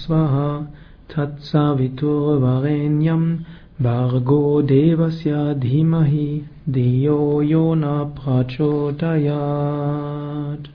स्वः तत्सवितुर्वरेण्यं भार्गो देवस्य धीमहि धियो यो न प्रचोदयात्